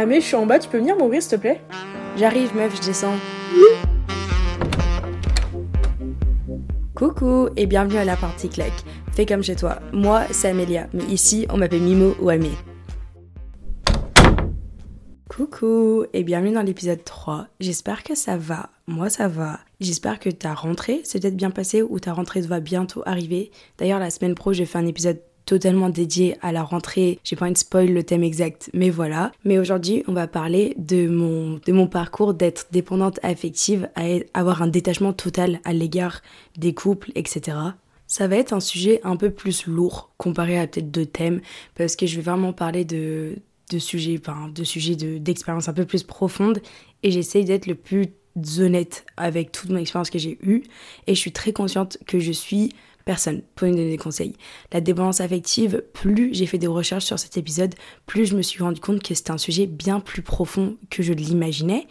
Ah mais je suis en bas, tu peux venir m'ouvrir s'il te plaît? J'arrive meuf, je descends. Coucou et bienvenue à la partie claque. Fais comme chez toi. Moi, c'est Amélia, mais ici, on m'appelle Mimo ou Amé. Coucou et bienvenue dans l'épisode 3. J'espère que ça va. Moi, ça va. J'espère que ta rentrée s'est peut-être bien passée ou ta rentrée va bientôt arriver. D'ailleurs, la semaine pro, j'ai fait un épisode totalement dédié à la rentrée. J'ai pas envie de spoil le thème exact, mais voilà. Mais aujourd'hui, on va parler de mon, de mon parcours d'être dépendante affective à avoir un détachement total à l'égard des couples, etc. Ça va être un sujet un peu plus lourd comparé à peut-être deux thèmes parce que je vais vraiment parler de, de sujets, enfin, de sujets d'expérience un peu plus profondes et j'essaye d'être le plus honnête avec toute mon expérience que j'ai eue et je suis très consciente que je suis personne pour me donner des conseils. La dépendance affective, plus j'ai fait des recherches sur cet épisode, plus je me suis rendu compte que c'était un sujet bien plus profond que je l'imaginais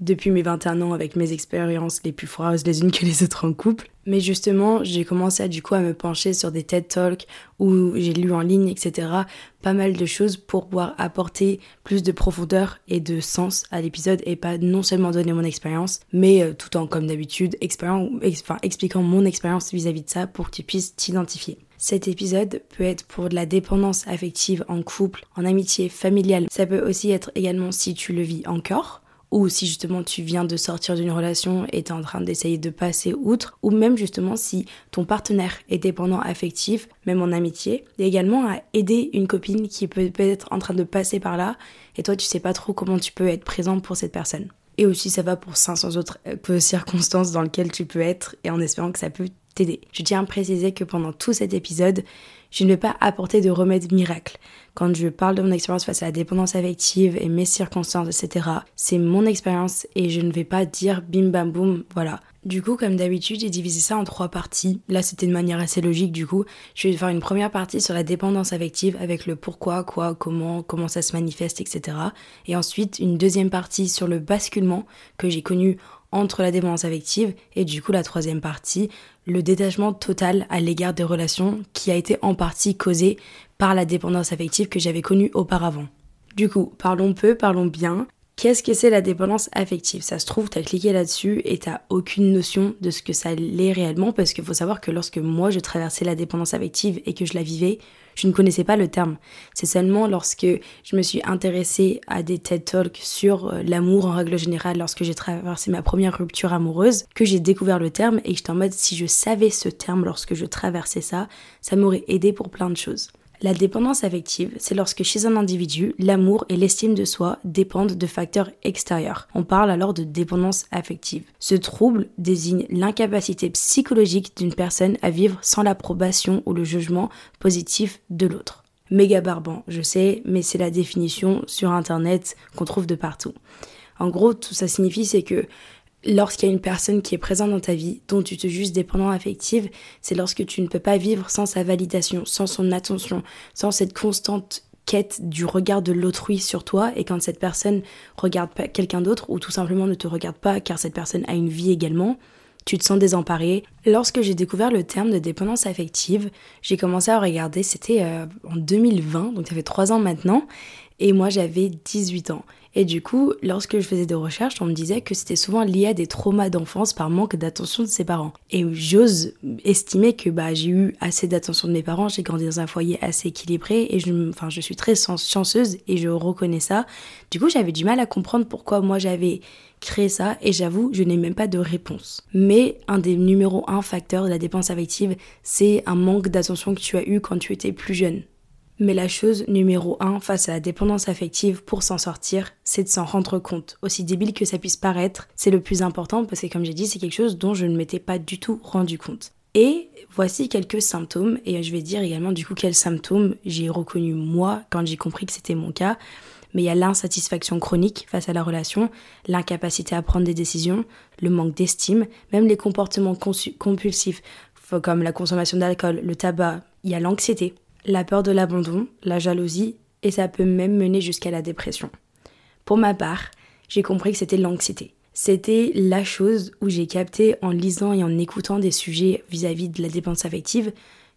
depuis mes 21 ans avec mes expériences les plus froides les unes que les autres en couple. Mais justement, j'ai commencé à, du coup à me pencher sur des TED Talks où j'ai lu en ligne, etc. Pas mal de choses pour pouvoir apporter plus de profondeur et de sens à l'épisode et pas non seulement donner mon expérience, mais euh, tout en, comme d'habitude, expliquant mon expérience vis-à-vis de ça pour que tu puisses t'identifier. Cet épisode peut être pour de la dépendance affective en couple, en amitié, familiale. Ça peut aussi être également si tu le vis encore ou si justement tu viens de sortir d'une relation et tu es en train d'essayer de passer outre, ou même justement si ton partenaire est dépendant affectif, même en amitié, et également à aider une copine qui peut être en train de passer par là, et toi tu sais pas trop comment tu peux être présent pour cette personne. Et aussi ça va pour 500 autres euh, circonstances dans lesquelles tu peux être, et en espérant que ça peut t'aider. Je tiens à préciser que pendant tout cet épisode, je ne vais pas apporter de remède miracle. Quand je parle de mon expérience face à la dépendance affective et mes circonstances, etc., c'est mon expérience et je ne vais pas dire bim bam boum, voilà. Du coup, comme d'habitude, j'ai divisé ça en trois parties. Là, c'était de manière assez logique, du coup. Je vais faire une première partie sur la dépendance affective avec le pourquoi, quoi, comment, comment ça se manifeste, etc. Et ensuite, une deuxième partie sur le basculement que j'ai connu entre la dépendance affective et du coup la troisième partie, le détachement total à l'égard des relations qui a été en partie causé par la dépendance affective que j'avais connue auparavant. Du coup, parlons peu, parlons bien. Qu'est-ce que c'est la dépendance affective? Ça se trouve, t'as cliqué là-dessus et t'as aucune notion de ce que ça l'est réellement parce qu'il faut savoir que lorsque moi je traversais la dépendance affective et que je la vivais, je ne connaissais pas le terme. C'est seulement lorsque je me suis intéressée à des TED Talks sur euh, l'amour en règle générale, lorsque j'ai traversé ma première rupture amoureuse, que j'ai découvert le terme et que j'étais en mode si je savais ce terme lorsque je traversais ça, ça m'aurait aidé pour plein de choses. La dépendance affective, c'est lorsque chez un individu, l'amour et l'estime de soi dépendent de facteurs extérieurs. On parle alors de dépendance affective. Ce trouble désigne l'incapacité psychologique d'une personne à vivre sans l'approbation ou le jugement positif de l'autre. Méga barbant, je sais, mais c'est la définition sur internet qu'on trouve de partout. En gros, tout ça signifie c'est que lorsqu'il y a une personne qui est présente dans ta vie, dont tu te juges dépendant affective, c'est lorsque tu ne peux pas vivre sans sa validation, sans son attention, sans cette constante quête du regard de l'autrui sur toi et quand cette personne regarde pas quelqu'un d'autre ou tout simplement ne te regarde pas car cette personne a une vie également, tu te sens désemparé. Lorsque j'ai découvert le terme de dépendance affective, j'ai commencé à regarder, c'était euh, en 2020, donc ça fait trois ans maintenant, et moi j'avais 18 ans. Et du coup, lorsque je faisais des recherches, on me disait que c'était souvent lié à des traumas d'enfance par manque d'attention de ses parents. Et j'ose estimer que bah, j'ai eu assez d'attention de mes parents, j'ai grandi dans un foyer assez équilibré et je, enfin, je suis très chanceuse et je reconnais ça. Du coup, j'avais du mal à comprendre pourquoi moi j'avais créé ça et j'avoue, je n'ai même pas de réponse. Mais un des numéros un facteurs de la dépense affective, c'est un manque d'attention que tu as eu quand tu étais plus jeune. Mais la chose numéro un face à la dépendance affective pour s'en sortir, c'est de s'en rendre compte. Aussi débile que ça puisse paraître, c'est le plus important parce que comme j'ai dit, c'est quelque chose dont je ne m'étais pas du tout rendu compte. Et voici quelques symptômes, et je vais dire également du coup quels symptômes j'ai reconnu moi quand j'ai compris que c'était mon cas. Mais il y a l'insatisfaction chronique face à la relation, l'incapacité à prendre des décisions, le manque d'estime, même les comportements compulsifs comme la consommation d'alcool, le tabac, il y a l'anxiété, la peur de l'abandon, la jalousie, et ça peut même mener jusqu'à la dépression. Pour ma part, j'ai compris que c'était l'anxiété. C'était la chose où j'ai capté en lisant et en écoutant des sujets vis-à-vis de la dépense affective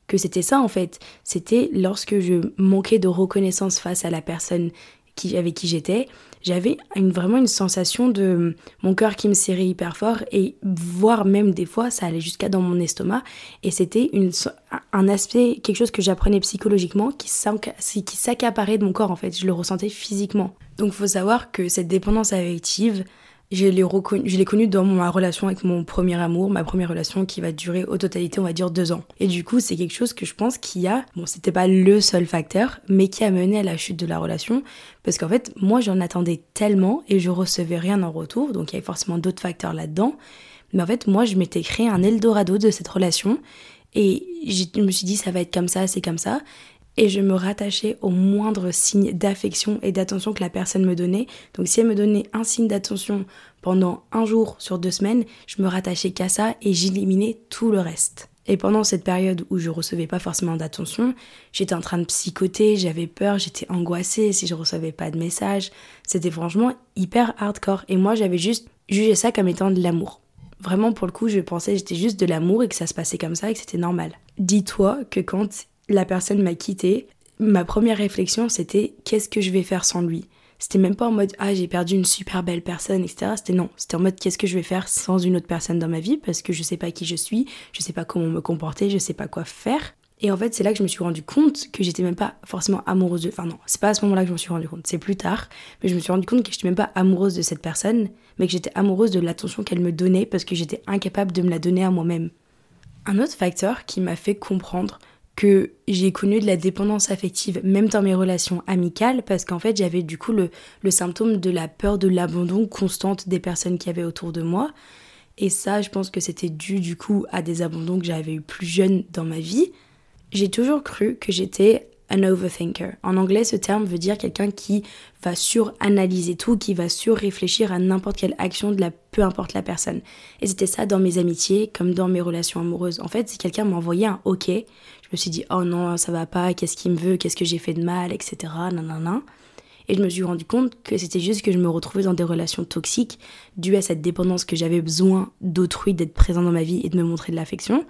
que c'était ça en fait. C'était lorsque je manquais de reconnaissance face à la personne qui, avec qui j'étais, j'avais une, vraiment une sensation de mon cœur qui me serrait hyper fort et voire même des fois ça allait jusqu'à dans mon estomac et c'était un aspect, quelque chose que j'apprenais psychologiquement qui s'accaparait de mon corps en fait, je le ressentais physiquement. Donc faut savoir que cette dépendance affective, je l'ai reconnu, je l'ai connu dans ma relation avec mon premier amour, ma première relation qui va durer au totalité, on va dire deux ans. Et du coup, c'est quelque chose que je pense qui a, bon, c'était pas le seul facteur, mais qui a mené à la chute de la relation, parce qu'en fait, moi, j'en attendais tellement et je recevais rien en retour, donc il y avait forcément d'autres facteurs là-dedans. Mais en fait, moi, je m'étais créé un Eldorado de cette relation et je me suis dit, ça va être comme ça, c'est comme ça et je me rattachais au moindre signe d'affection et d'attention que la personne me donnait. Donc si elle me donnait un signe d'attention pendant un jour sur deux semaines, je me rattachais qu'à ça et j'éliminais tout le reste. Et pendant cette période où je recevais pas forcément d'attention, j'étais en train de psychoter, j'avais peur, j'étais angoissée si je recevais pas de messages. C'était franchement hyper hardcore. Et moi, j'avais juste jugé ça comme étant de l'amour. Vraiment, pour le coup, je pensais que j'étais juste de l'amour et que ça se passait comme ça et que c'était normal. Dis-toi que quand la personne m'a quitté, ma première réflexion c'était qu'est-ce que je vais faire sans lui? C'était même pas en mode ah j'ai perdu une super belle personne, etc. C'était non, c'était en mode qu'est-ce que je vais faire sans une autre personne dans ma vie? Parce que je sais pas qui je suis, je sais pas comment me comporter, je sais pas quoi faire. Et en fait, c'est là que je me suis rendu compte que j'étais même pas forcément amoureuse de. Enfin, non, c'est pas à ce moment-là que je me suis rendu compte, c'est plus tard. Mais je me suis rendu compte que j'étais même pas amoureuse de cette personne, mais que j'étais amoureuse de l'attention qu'elle me donnait parce que j'étais incapable de me la donner à moi-même. Un autre facteur qui m'a fait comprendre que j'ai connu de la dépendance affective, même dans mes relations amicales, parce qu'en fait j'avais du coup le, symptôme de la peur de l'abandon constante des personnes qui avaient autour de moi. Et ça, je pense que c'était dû du coup à des abandons que j'avais eu plus jeune dans ma vie. J'ai toujours cru que j'étais un overthinker. En anglais, ce terme veut dire quelqu'un qui va suranalyser tout, qui va surréfléchir à n'importe quelle action de la peu importe la personne. Et c'était ça dans mes amitiés comme dans mes relations amoureuses. En fait, si quelqu'un m'envoyait un OK, je me suis dit oh non, ça va pas, qu'est-ce qu'il me veut, qu'est-ce que j'ai fait de mal, etc. Nanana. Et je me suis rendu compte que c'était juste que je me retrouvais dans des relations toxiques dues à cette dépendance que j'avais besoin d'autrui, d'être présent dans ma vie et de me montrer de l'affection.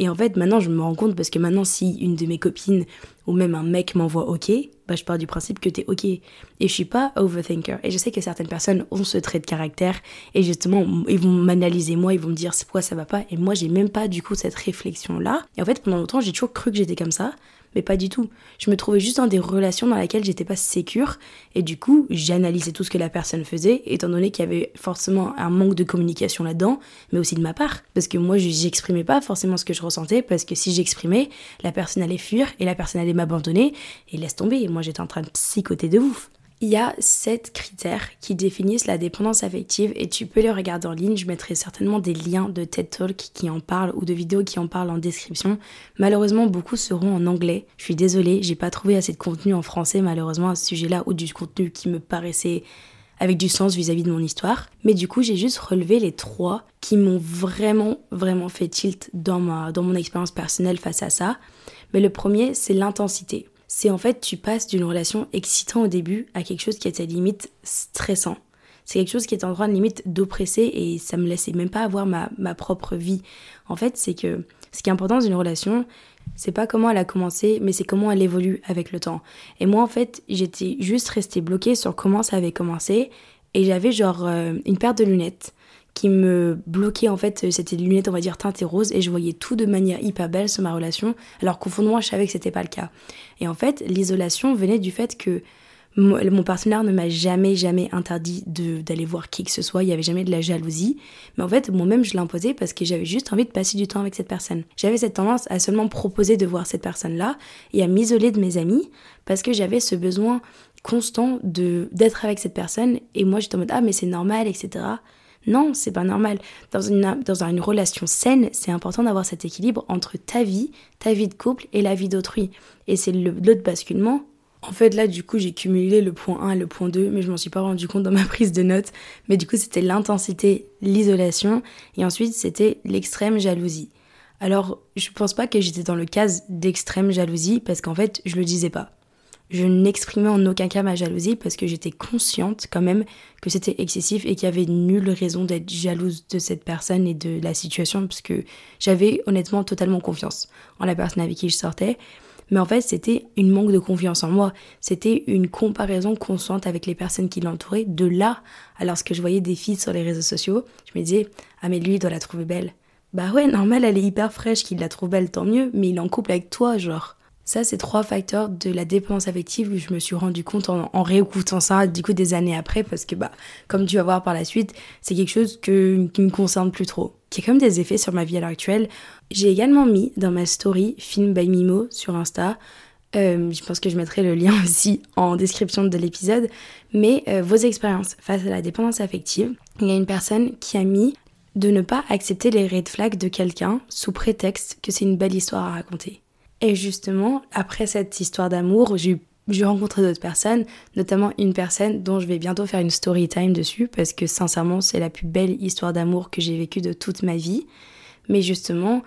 Et en fait, maintenant, je me rends compte parce que maintenant, si une de mes copines ou même un mec m'envoie OK, bah, je pars du principe que t'es OK. Et je suis pas overthinker. Et je sais que certaines personnes ont ce trait de caractère et justement, ils vont m'analyser moi, ils vont me dire c'est pourquoi ça va pas? Et moi, j'ai même pas du coup cette réflexion-là. Et en fait, pendant longtemps, j'ai toujours cru que j'étais comme ça mais pas du tout. Je me trouvais juste dans des relations dans lesquelles j'étais pas sécure et du coup, j'analysais tout ce que la personne faisait étant donné qu'il y avait forcément un manque de communication là-dedans, mais aussi de ma part parce que moi, j'exprimais pas forcément ce que je ressentais parce que si j'exprimais, la personne allait fuir et la personne allait m'abandonner et laisse tomber. Moi, j'étais en train de psychoter de ouf. Il y a sept critères qui définissent la dépendance affective et tu peux les regarder en ligne. Je mettrai certainement des liens de TED Talk qui en parlent ou de vidéos qui en parlent en description. Malheureusement, beaucoup seront en anglais. Je suis désolée, j'ai pas trouvé assez de contenu en français malheureusement à ce sujet-là ou du contenu qui me paraissait avec du sens vis-à-vis de mon histoire. Mais du coup, j'ai juste relevé les trois qui m'ont vraiment, vraiment fait tilt dans, dans mon expérience personnelle face à ça. Mais le premier, c'est l'intensité c'est en fait tu passes d'une relation excitant au début à quelque chose qui était limite stressant. C'est quelque chose qui est en train de limite d'oppresser et ça me laissait même pas avoir ma, ma propre vie. En fait, c'est que ce qui est important dans une relation, c'est pas comment elle a commencé, mais c'est comment elle évolue avec le temps. Et moi, en fait, j'étais juste restée bloquée sur comment ça avait commencé et j'avais genre euh, une paire de lunettes qui me bloquait en fait, c'était des lunettes on va dire teintées rose et je voyais tout de manière hyper belle sur ma relation alors qu'au fond de moi je savais que c'était pas le cas. Et en fait l'isolation venait du fait que mon partenaire ne m'a jamais jamais interdit d'aller voir qui que ce soit, il y avait jamais de la jalousie, mais en fait moi-même je l'imposais parce que j'avais juste envie de passer du temps avec cette personne. J'avais cette tendance à seulement proposer de voir cette personne-là et à m'isoler de mes amis parce que j'avais ce besoin constant de d'être avec cette personne et moi j'étais en mode ah mais c'est normal etc non, c'est pas normal. Dans une, relation saine, c'est important d'avoir cet équilibre entre ta vie, ta vie de couple et la vie d'autrui. Et c'est l'autre basculement. En fait, là, du coup, j'ai cumulé le point 1 et le point 2, mais je m'en suis pas rendu compte dans ma prise de notes. Mais du coup, c'était l'intensité, l'isolation, et ensuite, c'était l'extrême jalousie. Alors, je pense pas que j'étais dans le cas d'extrême jalousie, parce qu'en fait, je le disais pas je n'exprimais en aucun cas ma jalousie parce que j'étais consciente quand même que c'était excessif et qu'il y avait nulle raison d'être jalouse de cette personne et de la situation parce que j'avais honnêtement totalement confiance en la personne avec qui je sortais. Mais en fait, c'était une manque de confiance en moi. C'était une comparaison constante avec les personnes qui l'entouraient. De là, alors que je voyais des filles sur les réseaux sociaux, je me disais, ah mais lui, il doit la trouver belle. Bah ouais, normal, elle est hyper fraîche, qu'il la trouve belle, tant mieux, mais il est en couple avec toi, genre. Ça, c'est trois facteurs de la dépendance affective où je me suis rendu compte en, réécoutant ça, du coup, des années après, parce que, bah, comme tu vas voir par la suite, c'est quelque chose que, qui me concerne plus trop, qui a comme des effets sur ma vie à l'heure actuelle. J'ai également mis dans ma story Film by Mimo sur Insta. Euh, je pense que je mettrai le lien aussi en description de l'épisode. Mais euh, vos expériences face à la dépendance affective. Il y a une personne qui a mis de ne pas accepter les red flags de quelqu'un sous prétexte que c'est une belle histoire à raconter. Et justement, après cette histoire d'amour, j'ai rencontré d'autres personnes, notamment une personne dont je vais bientôt faire une story time dessus, parce que sincèrement, c'est la plus belle histoire d'amour que j'ai vécue de toute ma vie. Mais justement,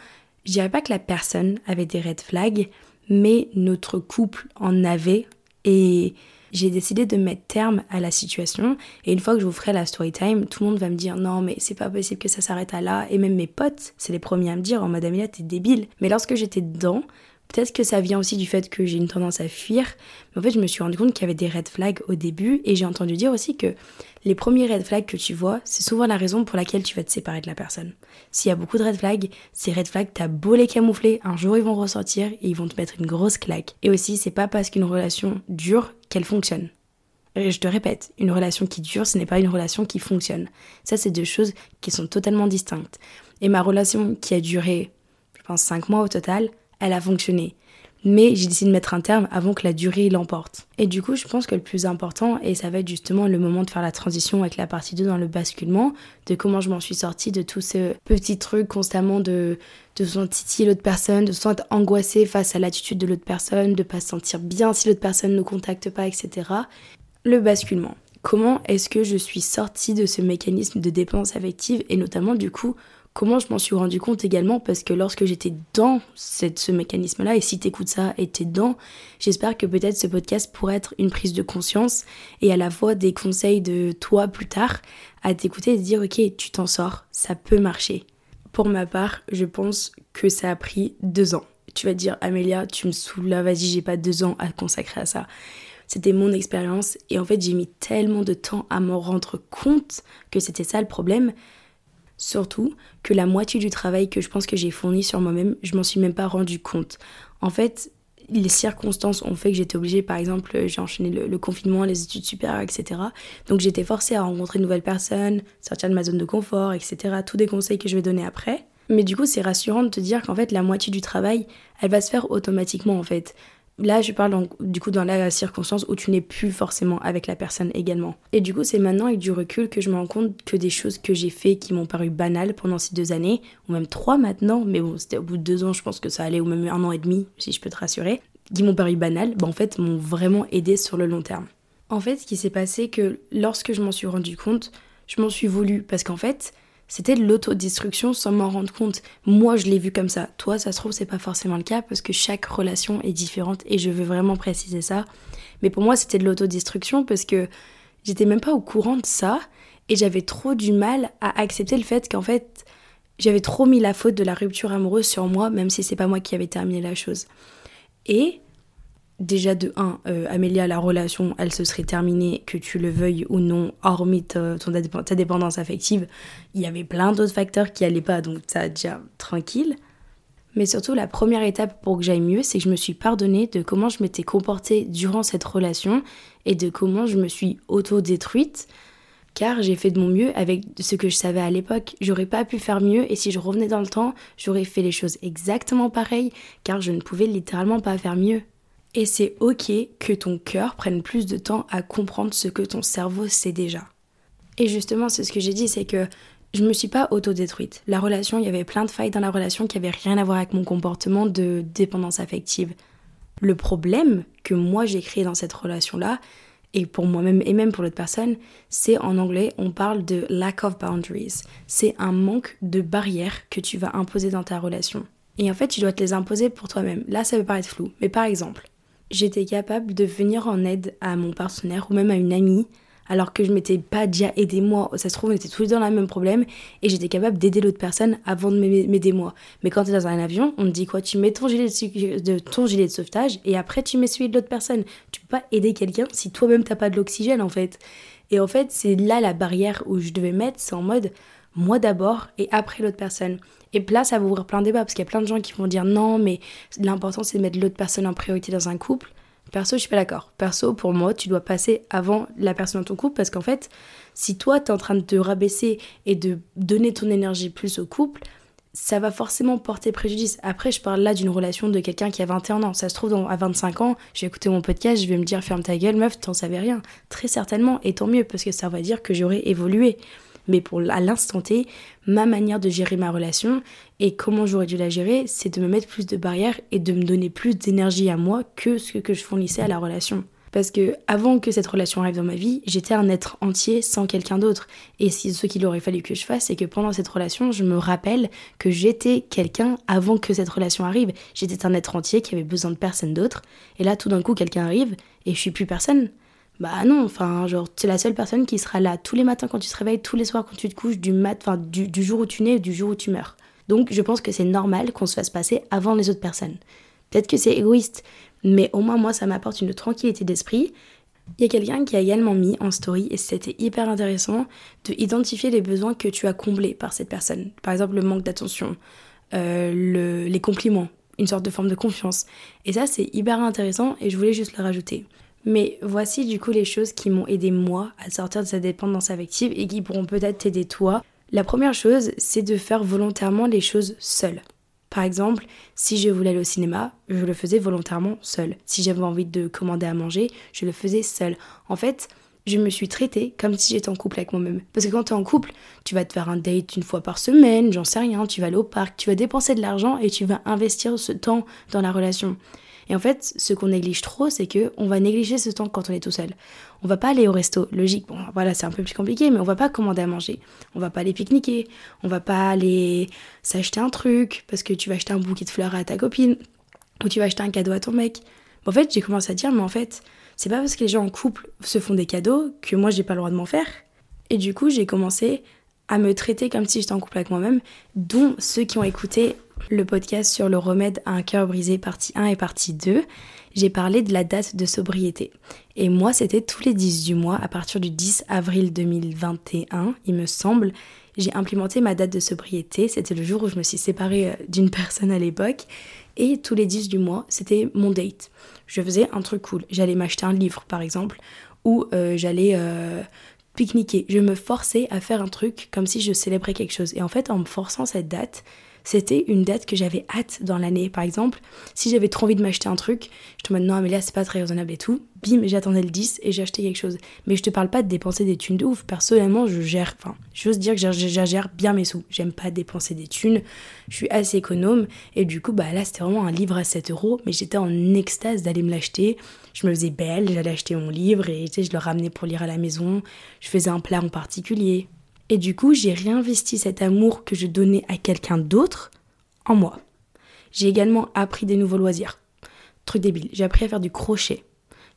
je dirais pas que la personne avait des red flags, mais notre couple en avait. Et j'ai décidé de mettre terme à la situation. Et une fois que je vous ferai la story time, tout le monde va me dire non, mais c'est pas possible que ça s'arrête à là. Et même mes potes, c'est les premiers à me dire en mode Amelia, t'es débile. Mais lorsque j'étais dedans, Peut-être que ça vient aussi du fait que j'ai une tendance à fuir, mais en fait je me suis rendu compte qu'il y avait des red flags au début et j'ai entendu dire aussi que les premiers red flags que tu vois, c'est souvent la raison pour laquelle tu vas te séparer de la personne. S'il y a beaucoup de red flags, ces red flags, t'as beau les camoufler, un jour ils vont ressortir et ils vont te mettre une grosse claque. Et aussi, c'est pas parce qu'une relation dure qu'elle fonctionne. Je te répète, une relation qui dure, ce n'est pas une relation qui fonctionne. Ça, c'est deux choses qui sont totalement distinctes. Et ma relation qui a duré, je pense, 5 mois au total, elle a fonctionné. Mais j'ai décidé de mettre un terme avant que la durée l'emporte. Et du coup, je pense que le plus important, et ça va être justement le moment de faire la transition avec la partie 2 dans le basculement, de comment je m'en suis sortie de tous ces petits trucs constamment de, de se sentir l'autre personne, de se sentir angoissé face à l'attitude de l'autre personne, de pas se sentir bien si l'autre personne ne contacte pas, etc. Le basculement. Comment est-ce que je suis sortie de ce mécanisme de dépense affective et notamment du coup Comment je m'en suis rendu compte également parce que lorsque j'étais dans ce mécanisme-là, et si t'écoutes ça et t'es dedans, j'espère que peut-être ce podcast pourrait être une prise de conscience et à la fois des conseils de toi plus tard à t'écouter et te dire ok tu t'en sors, ça peut marcher. Pour ma part, je pense que ça a pris deux ans. Tu vas te dire Amélia, tu me saoules là, vas-y j'ai pas deux ans à consacrer à ça. C'était mon expérience et en fait j'ai mis tellement de temps à m'en rendre compte que c'était ça le problème Surtout que la moitié du travail que je pense que j'ai fourni sur moi-même, je m'en suis même pas rendu compte. En fait, les circonstances ont fait que j'étais obligée, par exemple, j'ai enchaîné le, confinement, les études supérieures, etc. Donc j'étais forcée à rencontrer de nouvelles personnes, sortir de ma zone de confort, etc. Tous des conseils que je vais donner après. Mais du coup, c'est rassurant de te dire qu'en fait, la moitié du travail, elle va se faire automatiquement, en fait. Là, je parle du coup dans la circonstance où tu n'es plus forcément avec la personne également. Et du coup, c'est maintenant avec du recul que je me rends compte que des choses que j'ai fait qui m'ont paru banales pendant ces deux années, ou même trois maintenant, mais bon, c'était au bout de deux ans, je pense que ça allait, ou même un an et demi, si je peux te rassurer, qui m'ont paru banales, bah en fait, m'ont vraiment aidé sur le long terme. En fait, ce qui s'est passé, que lorsque je m'en suis rendu compte, je m'en suis voulu, parce qu'en fait, c'était de l'autodestruction sans m'en rendre compte. Moi, je l'ai vu comme ça. Toi, ça se trouve, c'est pas forcément le cas parce que chaque relation est différente et je veux vraiment préciser ça. Mais pour moi, c'était de l'autodestruction parce que j'étais même pas au courant de ça et j'avais trop du mal à accepter le fait qu'en fait, j'avais trop mis la faute de la rupture amoureuse sur moi, même si c'est pas moi qui avais terminé la chose. Et déjà de 1, euh, Amélia, la relation, elle se serait terminée, que tu le veuilles ou non, hormis ta, ta dépendance affective. Il y avait plein d'autres facteurs qui allaient pas, donc ça déjà tranquille. Mais surtout, la première étape pour que j'aille mieux, c'est que je me suis pardonnée de comment je m'étais comportée durant cette relation et de comment je me suis auto-détruite. Car j'ai fait de mon mieux avec ce que je savais à l'époque. J'aurais pas pu faire mieux et si je revenais dans le temps, j'aurais fait les choses exactement pareilles car je ne pouvais littéralement pas faire mieux. Et c'est ok que ton cœur prenne plus de temps à comprendre ce que ton cerveau sait déjà. Et justement, c'est ce que j'ai dit, c'est que je me suis pas autodétruite. La relation, il y avait plein de failles dans la relation qui avaient rien à voir avec mon comportement de dépendance affective. Le problème que moi j'ai créé dans cette relation-là, et pour moi-même et même pour l'autre personne, c'est en anglais, on parle de lack of boundaries. C'est un manque de barrières que tu vas imposer dans ta relation. Et en fait, tu dois te les imposer pour toi-même. Là, ça peut paraître flou, mais par exemple, j'étais capable de venir en aide à mon partenaire ou même à une amie alors que je m'étais pas déjà aidé moi. Ça se trouve, on était tous dans le même problème et j'étais capable d'aider l'autre personne avant de m'aider moi. Mais quand tu es dans un avion, on te dit quoi? Tu mets ton gilet de, ton gilet de sauvetage et après tu mets celui de l'autre personne. Tu peux pas aider quelqu'un si toi-même t'as pas de l'oxygène en fait. Et en fait, c'est là la barrière où je devais mettre, c'est en mode moi d'abord et après l'autre personne. Et là, ça va ouvrir plein de débats parce qu'il y a plein de gens qui vont dire non, mais l'important c'est de mettre l'autre personne en priorité dans un couple. Perso, je suis pas d'accord. Perso, pour moi, tu dois passer avant la personne dans ton couple parce qu'en fait, si toi, tu es en train de te rabaisser et de donner ton énergie plus au couple, ça va forcément porter préjudice. Après, je parle là d'une relation de quelqu'un qui a 21 ans. Ça se trouve, à 25 ans, je vais écouter mon podcast, je vais me dire ferme ta gueule, meuf, t'en savais rien. Très certainement, et tant mieux, parce que ça va dire que j'aurais évolué. Mais pour à l'instant T, ma manière de gérer ma relation et comment j'aurais dû la gérer, c'est de me mettre plus de barrières et de me donner plus d'énergie à moi que ce que je fournissais à la relation. Parce que avant que cette relation arrive dans ma vie, j'étais un être entier sans quelqu'un d'autre. Et ce qu'il aurait fallu que je fasse, c'est que pendant cette relation, je me rappelle que j'étais quelqu'un avant que cette relation arrive. J'étais un être entier qui avait besoin de personne d'autre. Et là, tout d'un coup, quelqu'un arrive et je suis plus personne. Bah non, enfin, genre, es la seule personne qui sera là tous les matins quand tu te réveilles, tous les soirs quand tu te couches, du, mat, du, du jour où tu nais du jour où tu meurs. Donc, je pense que c'est normal qu'on se fasse passer avant les autres personnes. Peut-être que c'est égoïste, mais au moins, moi, ça m'apporte une tranquillité d'esprit. Il y a quelqu'un qui a également mis en story, et c'était hyper intéressant, de identifier les besoins que tu as comblés par cette personne. Par exemple, le manque d'attention, euh, le, les compliments, une sorte de forme de confiance. Et ça, c'est hyper intéressant, et je voulais juste le rajouter. Mais voici du coup les choses qui m'ont aidé moi à sortir de cette dépendance affective et qui pourront peut-être t'aider toi. La première chose, c'est de faire volontairement les choses seule. Par exemple, si je voulais aller au cinéma, je le faisais volontairement seule. Si j'avais envie de commander à manger, je le faisais seule. En fait, je me suis traitée comme si j'étais en couple avec moi-même. Parce que quand tu es en couple, tu vas te faire un date une fois par semaine, j'en sais rien, tu vas aller au parc, tu vas dépenser de l'argent et tu vas investir ce temps dans la relation. Et en fait, ce qu'on néglige trop, c'est que on va négliger ce temps quand on est tout seul. On va pas aller au resto, logique. Bon, voilà, c'est un peu plus compliqué, mais on va pas commander à manger. On va pas aller pique-niquer. On va pas aller s'acheter un truc parce que tu vas acheter un bouquet de fleurs à ta copine ou tu vas acheter un cadeau à ton mec. En fait, j'ai commencé à dire, mais en fait, c'est pas parce que les gens en couple se font des cadeaux que moi j'ai pas le droit de m'en faire. Et du coup, j'ai commencé à me traiter comme si j'étais en couple avec moi-même, dont ceux qui ont écouté le podcast sur le remède à un cœur brisé partie 1 et partie 2, j'ai parlé de la date de sobriété. Et moi, c'était tous les 10 du mois, à partir du 10 avril 2021, il me semble, j'ai implémenté ma date de sobriété. C'était le jour où je me suis séparée euh, d'une personne à l'époque. Et tous les 10 du mois, c'était mon date. Je faisais un truc cool. J'allais m'acheter un livre, par exemple, ou euh, j'allais euh, pique-niquer. Je me forçais à faire un truc comme si je célébrais quelque chose. Et en fait, en me forçant cette date, c'était une date que j'avais hâte dans l'année. Par exemple, si j'avais trop envie de m'acheter un truc, je te dis non, mais là c'est pas très raisonnable et tout. Bim, j'attendais le 10 et j'ai acheté quelque chose. Mais je te parle pas de dépenser des thunes de ouf. Personnellement, je gère, enfin, j'ose dire que je gère bien mes sous. J'aime pas dépenser des thunes. Je suis assez économe. Et du coup, bah là, c'était vraiment un livre à 7 euros. Mais j'étais en extase d'aller me l'acheter. Je me faisais belle, j'allais acheter mon livre et je le ramenais pour lire à la maison. Je faisais un plat en particulier. Et du coup, j'ai réinvesti cet amour que je donnais à quelqu'un d'autre en moi. J'ai également appris des nouveaux loisirs. Truc débile, j'ai appris à faire du crochet.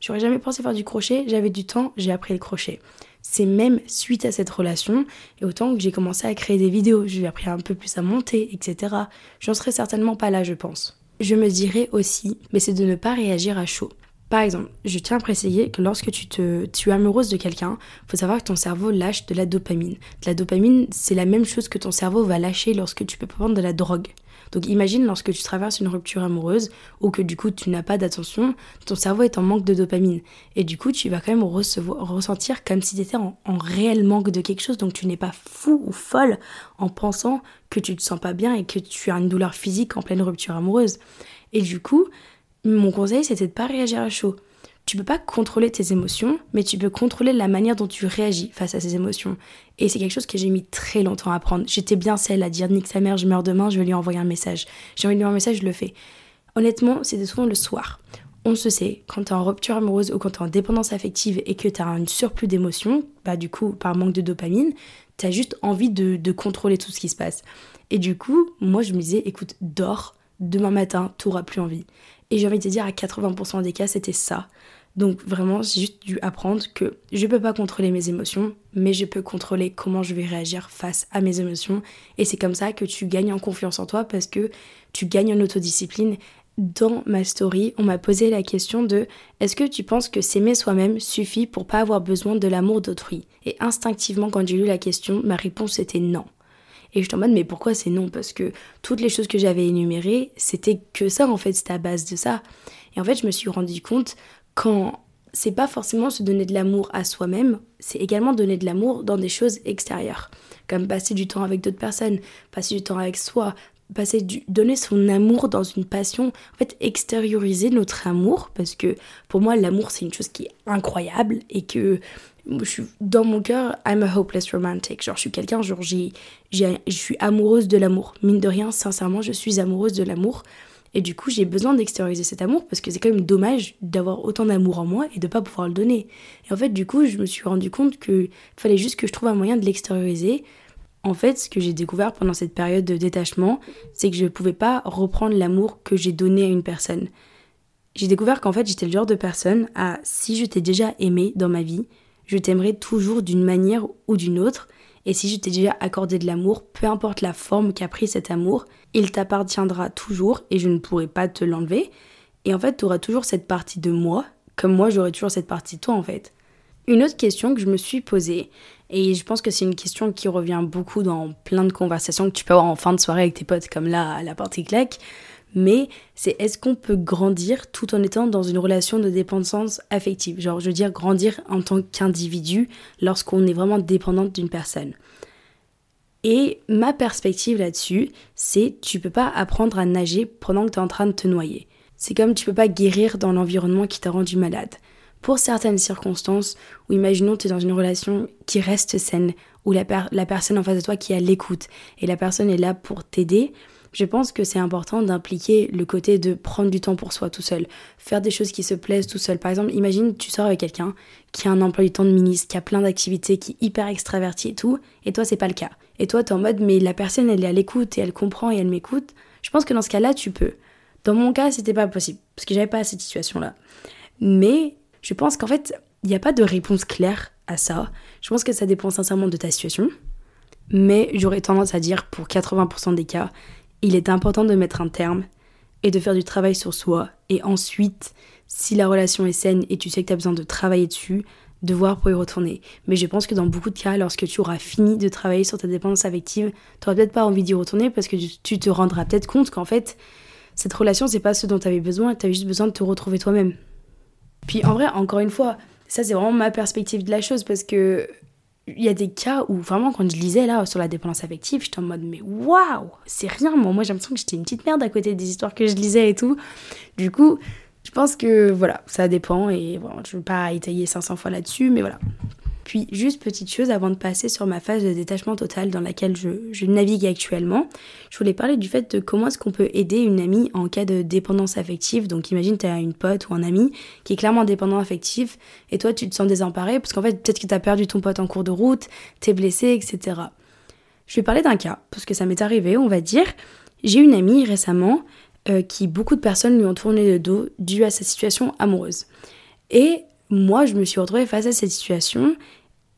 J'aurais jamais pensé faire du crochet, j'avais du temps, j'ai appris le crochet. C'est même suite à cette relation, et autant que j'ai commencé à créer des vidéos, j'ai appris un peu plus à monter, etc. J'en serais certainement pas là, je pense. Je me dirais aussi, mais c'est de ne pas réagir à chaud. Par exemple, je tiens à préciser que lorsque tu, te, tu es amoureuse de quelqu'un, faut savoir que ton cerveau lâche de la dopamine. De la dopamine, c'est la même chose que ton cerveau va lâcher lorsque tu peux prendre de la drogue. Donc imagine lorsque tu traverses une rupture amoureuse ou que du coup tu n'as pas d'attention, ton cerveau est en manque de dopamine. Et du coup tu vas quand même ressentir comme si tu étais en, en, réel manque de quelque chose. Donc tu n'es pas fou ou folle en pensant que tu te sens pas bien et que tu as une douleur physique en pleine rupture amoureuse. Et du coup, mon conseil, c'était de pas réagir à chaud. Tu peux pas contrôler tes émotions, mais tu peux contrôler la manière dont tu réagis face à ces émotions. Et c'est quelque chose que j'ai mis très longtemps à apprendre. J'étais bien celle à dire nique sa mère, je meurs demain, je vais lui envoyer un message. J'ai envie de lui envoyer un message, je le fais. Honnêtement, c'était souvent le soir. On se sait, quand t'es en rupture amoureuse ou quand t'es en dépendance affective et que t'as un surplus d'émotions, bah du coup, par manque de dopamine, t'as juste envie de, de contrôler tout ce qui se passe. Et du coup, moi je me disais, écoute, dors, demain matin, t'auras plus envie. Et j'ai envie de te dire, à 80% des cas, c'était ça. Donc vraiment, j'ai juste dû apprendre que je peux pas contrôler mes émotions, mais je peux contrôler comment je vais réagir face à mes émotions. Et c'est comme ça que tu gagnes en confiance en toi parce que tu gagnes en autodiscipline. Dans ma story, on m'a posé la question de est-ce que tu penses que s'aimer soi-même suffit pour pas avoir besoin de l'amour d'autrui? Et instinctivement, quand j'ai lu la question, ma réponse était non. Et je en mode, mais pourquoi c'est non? Parce que toutes les choses que j'avais énumérées, c'était que ça, en fait, c'était à base de ça. Et en fait, je me suis rendu compte quand c'est pas forcément se donner de l'amour à soi-même, c'est également donner de l'amour dans des choses extérieures, comme passer du temps avec d'autres personnes, passer du temps avec soi, passer du, donner son amour dans une passion, en fait extérioriser notre amour, parce que pour moi l'amour c'est une chose qui est incroyable et que dans mon cœur, I'm a hopeless romantic. Genre, je suis quelqu'un, genre, j'ai, je suis amoureuse de l'amour. Mine de rien, sincèrement, je suis amoureuse de l'amour. Et du coup, j'ai besoin d'extérioriser cet amour parce que c'est quand même dommage d'avoir autant d'amour en moi et de pas pouvoir le donner. Et en fait, du coup, je me suis rendu compte qu'il fallait juste que je trouve un moyen de l'extérioriser. En fait, ce que j'ai découvert pendant cette période de détachement, c'est que je ne pouvais pas reprendre l'amour que j'ai donné à une personne. J'ai découvert qu'en fait, j'étais le genre de personne à si je t'ai déjà aimé dans ma vie, je t'aimerai toujours d'une manière ou d'une autre. Et si je t'ai déjà accordé de l'amour, peu importe la forme qu'a pris cet amour, il t'appartiendra toujours et je ne pourrai pas te l'enlever. Et en fait, tu auras toujours cette partie de moi, comme moi j'aurai toujours cette partie de toi en fait. Une autre question que je me suis posée, et je pense que c'est une question qui revient beaucoup dans plein de conversations que tu peux avoir en fin de soirée avec tes potes, comme là à la partie claque, mais c'est est-ce qu'on peut grandir tout en étant dans une relation de dépendance affective? Genre, je veux dire, grandir en tant qu'individu lorsqu'on est vraiment dépendante d'une personne. Et ma perspective là-dessus, c'est tu peux pas apprendre à nager pendant que tu es en train de te noyer. C'est comme tu peux pas guérir dans l'environnement qui t'a rendu malade. Pour certaines circonstances, où imaginons tu es dans une relation qui reste saine, où la, la personne en face de toi qui a l'écoute, et la personne est là pour t'aider, je pense que c'est important d'impliquer le côté de prendre du temps pour soi tout seul, faire des choses qui se plaisent tout seul. Par exemple, imagine tu sors avec quelqu'un qui a un emploi du temps de ministre, qui a plein d'activités, qui est hyper extraverti et tout, et toi c'est pas le cas. Et toi t'es en mode mais la personne elle est à l'écoute et elle comprend et elle m'écoute. Je pense que dans ce cas-là tu peux. Dans mon cas c'était pas possible parce que j'avais pas cette situation là. Mais je pense qu'en fait il n'y a pas de réponse claire à ça. Je pense que ça dépend sincèrement de ta situation. Mais j'aurais tendance à dire pour 80% des cas, il est important de mettre un terme et de faire du travail sur soi. Et ensuite, si la relation est saine et tu sais que tu as besoin de travailler dessus, de voir pour y retourner. Mais je pense que dans beaucoup de cas, lorsque tu auras fini de travailler sur ta dépendance affective, tu n'auras peut-être pas envie d'y retourner parce que tu te rendras peut-être compte qu'en fait, cette relation, c'est pas ce dont tu avais besoin, tu avais juste besoin de te retrouver toi-même. Puis en vrai, encore une fois, ça c'est vraiment ma perspective de la chose parce que il y a des cas où vraiment quand je lisais là sur la dépendance affective, j'étais en mode mais waouh, c'est rien moi, moi j'ai l'impression que j'étais une petite merde à côté des histoires que je lisais et tout. Du coup, je pense que voilà, ça dépend et bon, je ne veux pas étayer 500 fois là-dessus, mais voilà. Puis, juste petite chose avant de passer sur ma phase de détachement total dans laquelle je, navigue actuellement, je voulais parler du fait de comment est-ce qu'on peut aider une amie en cas de dépendance affective. Donc, imagine, tu as une pote ou un ami qui est clairement dépendant affectif et toi, tu te sens désemparé parce qu'en fait, peut-être que tu as perdu ton pote en cours de route, t'es blessé, etc. Je vais parler d'un cas parce que ça m'est arrivé, on va dire. J'ai une amie récemment euh, qui, beaucoup de personnes lui ont tourné le dos dû à sa situation amoureuse. Et moi, je me suis retrouvée face à cette situation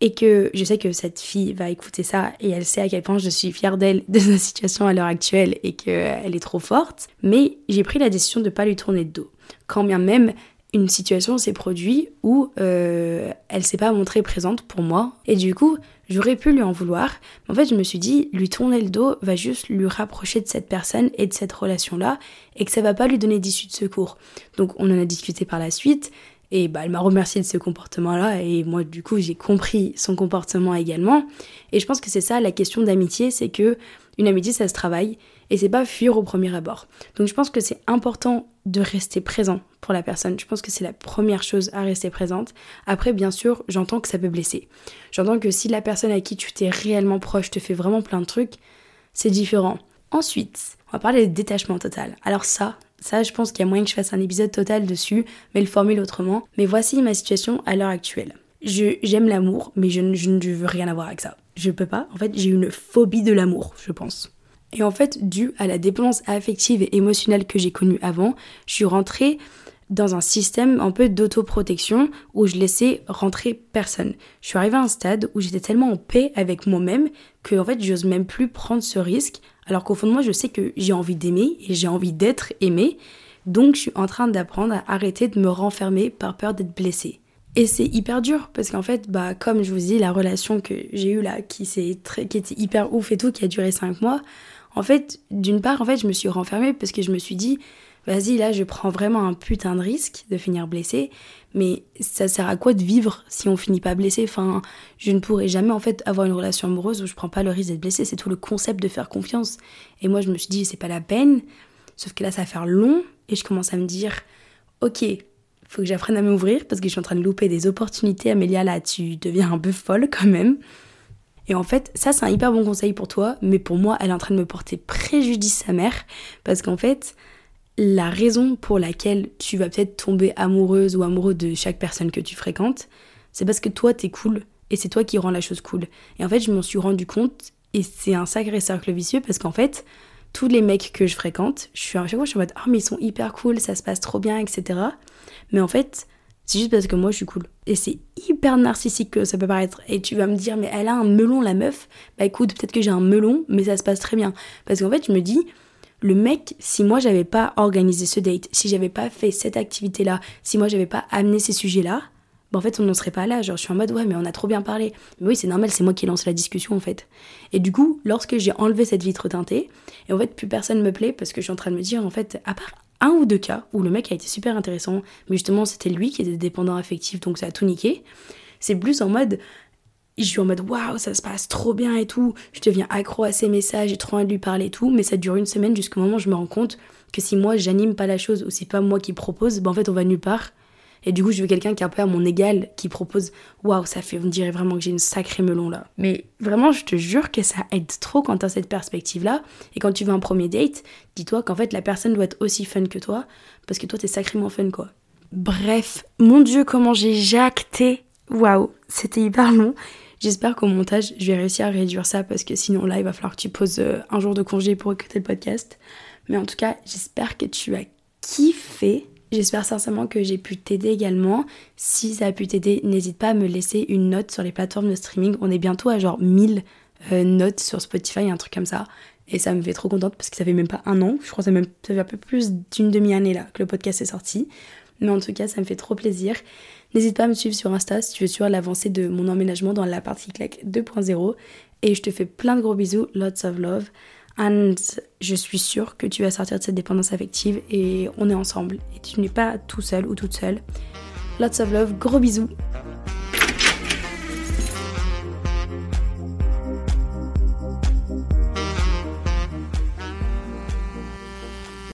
et que je sais que cette fille va écouter ça et elle sait à quel point je suis fière d'elle, de sa situation à l'heure actuelle et qu'elle est trop forte. Mais j'ai pris la décision de ne pas lui tourner de dos. Quand bien même une situation s'est produite où euh, elle s'est pas montrée présente pour moi et du coup j'aurais pu lui en vouloir mais en fait je me suis dit lui tourner le dos va juste lui rapprocher de cette personne et de cette relation là et que ça va pas lui donner d'issue de secours donc on en a discuté par la suite et bah, elle m'a remercié de ce comportement-là et moi du coup j'ai compris son comportement également. Et je pense que c'est ça la question d'amitié, c'est que une amitié ça se travaille et c'est pas fuir au premier abord. Donc je pense que c'est important de rester présent pour la personne. Je pense que c'est la première chose à rester présente. Après bien sûr j'entends que ça peut blesser. J'entends que si la personne à qui tu t'es réellement proche te fait vraiment plein de trucs, c'est différent. Ensuite, on va parler de détachement total. Alors ça, ça, je pense qu'il y a moyen que je fasse un épisode total dessus, mais le formule autrement. Mais voici ma situation à l'heure actuelle. J'aime l'amour, mais je, je ne veux rien avoir avec ça. Je peux pas. En fait, j'ai une phobie de l'amour, je pense. Et en fait, dû à la dépendance affective et émotionnelle que j'ai connue avant, je suis rentrée dans un système un peu d'autoprotection où je laissais rentrer personne. Je suis arrivée à un stade où j'étais tellement en paix avec moi-même que en fait j'ose même plus prendre ce risque alors qu'au fond de moi je sais que j'ai envie d'aimer et j'ai envie d'être aimée. Donc je suis en train d'apprendre à arrêter de me renfermer par peur d'être blessée. Et c'est hyper dur parce qu'en fait, bah, comme je vous dis, la relation que j'ai eue là, qui, qui était hyper ouf et tout, qui a duré 5 mois, en fait, d'une part, en fait, je me suis renfermée parce que je me suis dit, vas-y, là, je prends vraiment un putain de risque de finir blessée, mais ça sert à quoi de vivre si on finit pas blessé? Enfin, je ne pourrais jamais, en fait, avoir une relation amoureuse où je prends pas le risque d'être blessée. C'est tout le concept de faire confiance. Et moi, je me suis dit, c'est pas la peine. Sauf que là, ça va faire long et je commence à me dire, ok, faut que j'apprenne à m'ouvrir parce que je suis en train de louper des opportunités. Amélia, là, tu deviens un peu folle quand même. Et en fait, ça, c'est un hyper bon conseil pour toi, mais pour moi, elle est en train de me porter préjudice sa mère parce qu'en fait, la raison pour laquelle tu vas peut-être tomber amoureuse ou amoureux de chaque personne que tu fréquentes, c'est parce que toi, t'es cool et c'est toi qui rends la chose cool. Et en fait, je m'en suis rendu compte et c'est un sacré cercle vicieux parce qu'en fait, tous les mecs que je fréquente, je suis à chaque fois je suis en mode oh mais ils sont hyper cool, ça se passe trop bien, etc. Mais en fait, c'est juste parce que moi je suis cool. Et c'est hyper narcissique que ça peut paraître. Et tu vas me dire mais elle a un melon la meuf. Bah écoute, peut-être que j'ai un melon, mais ça se passe très bien. Parce qu'en fait, je me dis le mec, si moi j'avais pas organisé ce date, si j'avais pas fait cette activité là, si moi j'avais pas amené ces sujets là, bah en fait on n'en serait pas là. Genre je suis en mode ouais mais on a trop bien parlé. Mais oui c'est normal, c'est moi qui lance la discussion en fait. Et du coup, lorsque j'ai enlevé cette vitre teintée, et en fait plus personne me plaît parce que je suis en train de me dire en fait, à part un ou deux cas où le mec a été super intéressant, mais justement c'était lui qui était dépendant affectif donc ça a tout niqué, c'est plus en mode je suis en mode waouh, ça se passe trop bien et tout. Je deviens accro à ses messages, j'ai trop envie de lui parler et tout. Mais ça dure une semaine jusqu'au moment où je me rends compte que si moi j'anime pas la chose ou si pas moi qui propose, ben en fait on va nulle part. Et du coup, je veux quelqu'un qui est un peu à mon égal, qui propose waouh, ça fait, on dirait vraiment que j'ai une sacrée melon là. Mais vraiment, je te jure que ça aide trop quand t'as cette perspective là. Et quand tu veux un premier date, dis-toi qu'en fait la personne doit être aussi fun que toi, parce que toi t'es sacrément fun quoi. Bref, mon dieu, comment j'ai jacté. Waouh, c'était hyper long. J'espère qu'au montage, je vais réussir à réduire ça parce que sinon là, il va falloir que tu poses euh, un jour de congé pour écouter le podcast. Mais en tout cas, j'espère que tu as kiffé. J'espère sincèrement que j'ai pu t'aider également. Si ça a pu t'aider, n'hésite pas à me laisser une note sur les plateformes de streaming. On est bientôt à genre 1000 euh, notes sur Spotify, un truc comme ça. Et ça me fait trop contente parce que ça fait même pas un an. Je crois que ça, ça fait un peu plus d'une demi-année là que le podcast est sorti. Mais en tout cas, ça me fait trop plaisir. N'hésite pas à me suivre sur Insta si tu veux suivre l'avancée de mon emménagement dans la partie claque 2.0. Et je te fais plein de gros bisous, lots of love. And je suis sûre que tu vas sortir de cette dépendance affective et on est ensemble. Et tu n'es pas tout seul ou toute seule. Lots of love, gros bisous